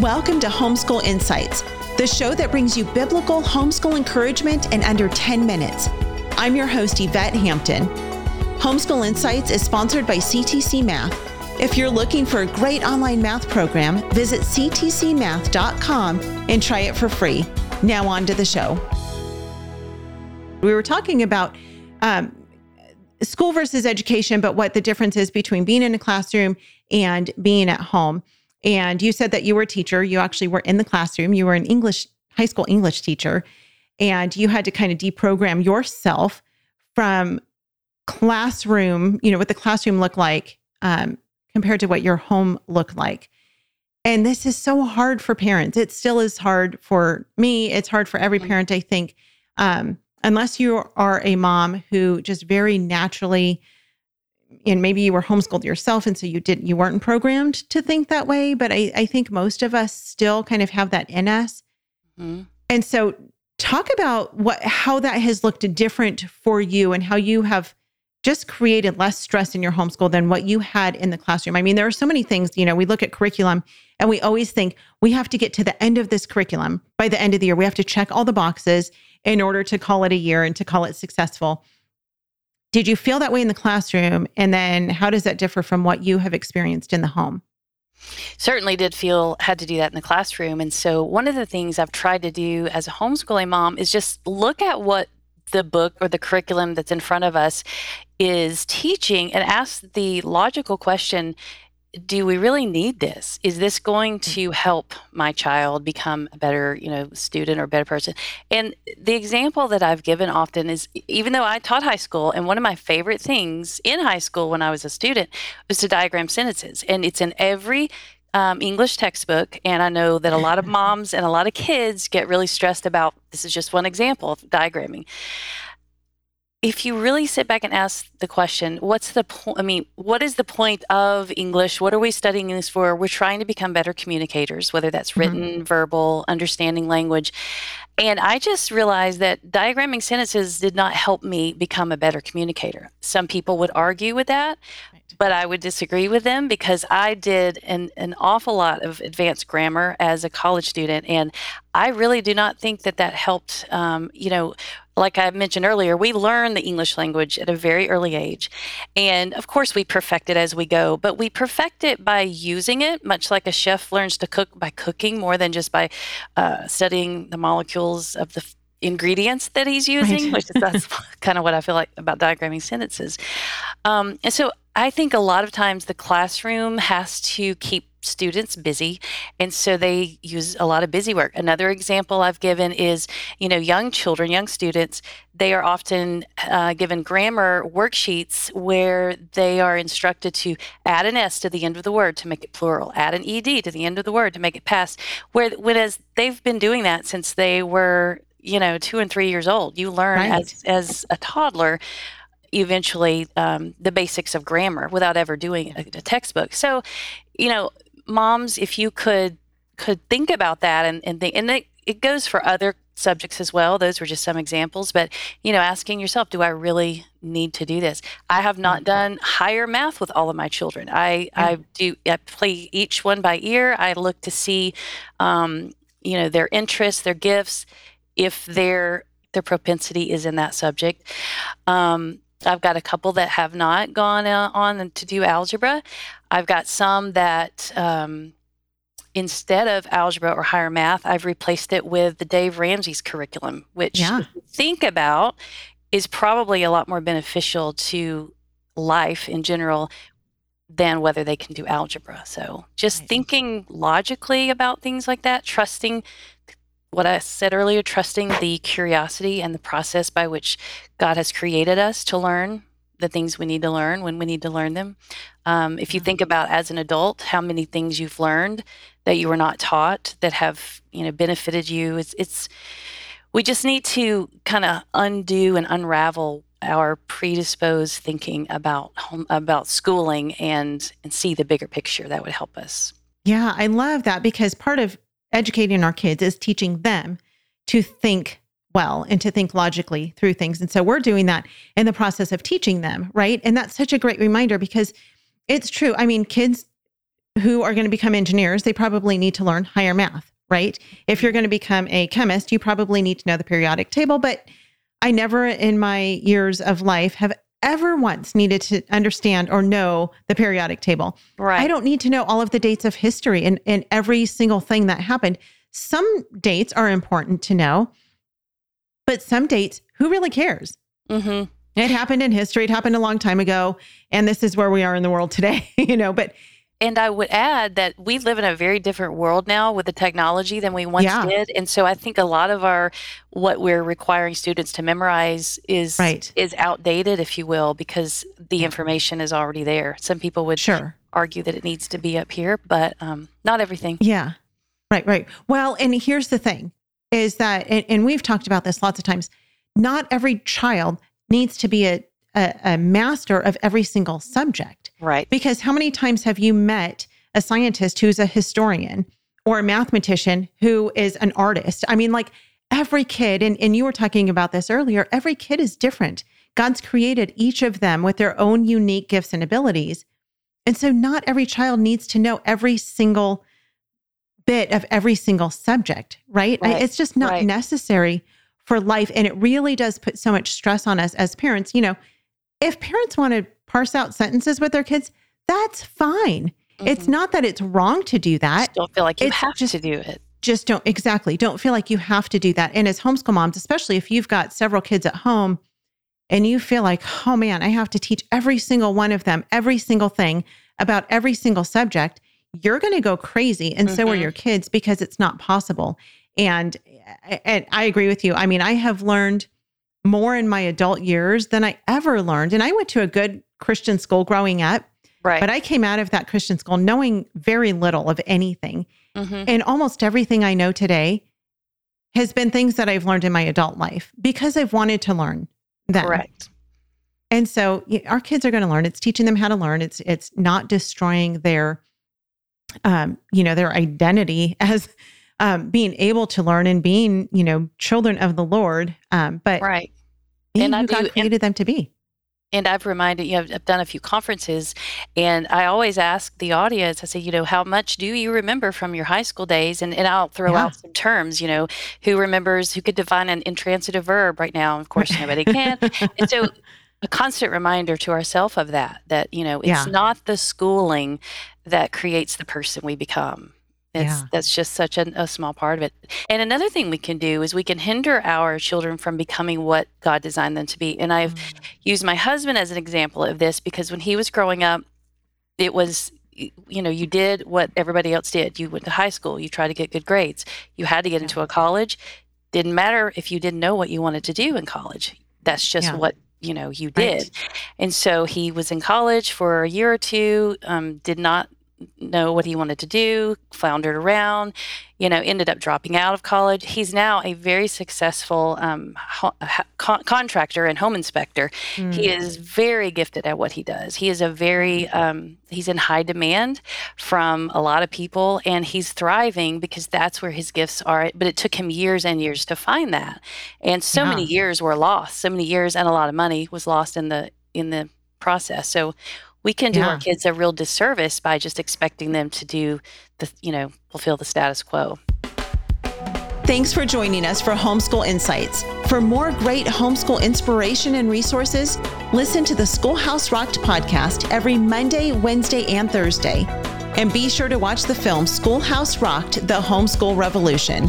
Welcome to Homeschool Insights, the show that brings you biblical homeschool encouragement in under 10 minutes. I'm your host, Yvette Hampton. Homeschool Insights is sponsored by CTC Math. If you're looking for a great online math program, visit ctcmath.com and try it for free. Now, on to the show. We were talking about um, school versus education, but what the difference is between being in a classroom and being at home. And you said that you were a teacher. You actually were in the classroom. You were an English, high school English teacher, and you had to kind of deprogram yourself from classroom, you know, what the classroom looked like um, compared to what your home looked like. And this is so hard for parents. It still is hard for me. It's hard for every parent, I think, um, unless you are a mom who just very naturally and maybe you were homeschooled yourself and so you didn't you weren't programmed to think that way but i, I think most of us still kind of have that in us. Mm-hmm. and so talk about what how that has looked different for you and how you have just created less stress in your homeschool than what you had in the classroom. I mean there are so many things you know we look at curriculum and we always think we have to get to the end of this curriculum by the end of the year. We have to check all the boxes in order to call it a year and to call it successful did you feel that way in the classroom? And then how does that differ from what you have experienced in the home? Certainly did feel had to do that in the classroom. And so one of the things I've tried to do as a homeschooling mom is just look at what the book or the curriculum that's in front of us is teaching and ask the logical question do we really need this? Is this going mm. to help my child become a better, you know, student or better person? And the example that I've given often is even though I taught high school, and one of my favorite things in high school when I was a student was to diagram sentences. And it's in every um, English textbook. And I know that a lot of moms and a lot of kids get really stressed about this is just one example of diagramming if you really sit back and ask the question, what's the point? I mean, what is the point of English? What are we studying this for? We're trying to become better communicators, whether that's mm-hmm. written, mm-hmm. verbal, understanding language. And I just realized that diagramming sentences did not help me become a better communicator. Some people would argue with that, but I would disagree with them because I did an, an awful lot of advanced grammar as a college student. And I really do not think that that helped, um, you know, like I mentioned earlier, we learn the English language at a very early age. And of course, we perfect it as we go, but we perfect it by using it, much like a chef learns to cook by cooking more than just by uh, studying the molecules of the ingredients that he's using, right. which is that's kind of what I feel like about diagramming sentences. Um, and so I think a lot of times the classroom has to keep students busy and so they use a lot of busy work another example i've given is you know young children young students they are often uh, given grammar worksheets where they are instructed to add an s to the end of the word to make it plural add an ed to the end of the word to make it past where whereas they've been doing that since they were you know two and three years old you learn right. as as a toddler eventually um, the basics of grammar without ever doing a, a, textbook. So, you know, moms, if you could could think about that and and, think, and it, it goes for other subjects as well. Those were just some examples, but you know, asking yourself, do I really need to do this? I have not mm-hmm. done higher math with all of my children. I I do I play each one by ear. I look to see, um, you know, their interests, their gifts, if their their propensity is in that subject. Um, I've got a couple that have not gone uh, on to do algebra. I've got some that um, instead of algebra or higher math, I've replaced it with the Dave Ramsey's curriculum, which yeah. think about is probably a lot more beneficial to life in general than whether they can do algebra. So just right. thinking logically about things like that, trusting what I said earlier, trusting the curiosity and the process by which God has created us to learn the things we need to learn when we need to learn them. Um, if you think about as an adult, how many things you've learned that you were not taught that have you know benefited you, it's it's we just need to kind of undo and unravel our predisposed thinking about home, about schooling and and see the bigger picture that would help us. Yeah, I love that because part of educating our kids is teaching them to think well and to think logically through things. And so we're doing that in the process of teaching them, right? And that's such a great reminder because it's true. I mean, kids who are going to become engineers, they probably need to learn higher math, right? If you're going to become a chemist, you probably need to know the periodic table. But I never in my years of life have ever once needed to understand or know the periodic table. Right. I don't need to know all of the dates of history and, and every single thing that happened. Some dates are important to know, but some dates, who really cares? Mm-hmm. It happened in history. It happened a long time ago. And this is where we are in the world today, you know, but and I would add that we live in a very different world now with the technology than we once Yeah. did. And so I think a lot of our what we're requiring students to memorize is Right. is outdated, if you will, because the information is already there. Some people would sure. argue that it needs to be up here, but um, not everything. Yeah. Right, right. Well, and here's the thing is that, and, and we've talked about this lots of times, not every child needs to be a, a, a master of every single subject. Right. Because how many times have you met a scientist who's a historian or a mathematician who is an artist? I mean, like every kid, and, and you were talking about this earlier, every kid is different. God's created each of them with their own unique gifts and abilities. And so not every child needs to know every single bit of every single subject, right? I- It's just not right. necessary for life. And it really does put so much stress on us as parents. You know, if parents want to parse out sentences with their kids, that's fine. It's Mhm. not that it's wrong to do that. Just don't feel like you it's have just- to do it. Just don't, exactly. Don't feel like you have to do that. And as homeschool moms, especially if you've got several kids at home and you feel like, oh man, I have to teach every single one of them every single thing about every single subject, you're going to go crazy. And so are your kids because it's not possible. And, and I agree with you. I mean, I have learned more in my adult years than I ever learned. And I went to a good Christian school growing up, Right. but I came out of that Christian school knowing very little of anything. hmm And almost everything I know today has been things that I've learned in my adult life because I've wanted to learn that Correct. And so our kids are going to learn. It's teaching them how to learn. It's it's not destroying their um, you know, their identity as um, being able to learn and being, you know, children of the Lord, um, but Right. And I who do- God and- created them to be. And I've reminded you, know, I've done a few conferences, and I always ask the audience, I say, you know, how much do you remember from your high school days? And, and I'll throw Yeah. out some terms, you know, who remembers, who could define an intransitive verb right now? Of course, nobody can. And so, a constant reminder to ourselves of that, that, you know, it's Yeah. not the schooling that creates the person we become. It's, Yeah. That's just such a, a small part of it. And another thing we can do is we can hinder our children from becoming what God designed them to be. And I've mm. used my husband as an example of this because when he was growing up, it was you know you did what everybody else did. You went to high school, you tried to get good grades, you had to get into a college. Didn't matter if you didn't know what you wanted to do in college. That's just Yeah. what you know you Right. did. And so he was in college for a year or two, um, did not know what he wanted to do, floundered around, you know, ended up dropping out of college. He's now a very successful um, ho- con- contractor and home inspector. He Mm. is very gifted at what he does. He is a very, um, he's in high demand from a lot of people and he's thriving because that's where his gifts are. But it took him years and years to find that. And so many years were lost. So many years and a lot of money was lost in the, in the process. So we can do Yeah. our kids a real disservice by just expecting them to do the, you know, fulfill the status quo. Thanks for joining us for Homeschool Insights. For more great homeschool inspiration and resources, listen to the Schoolhouse Rocked podcast every Monday, Wednesday, and Thursday. And be sure to watch the film Schoolhouse Rocked The Homeschool Revolution.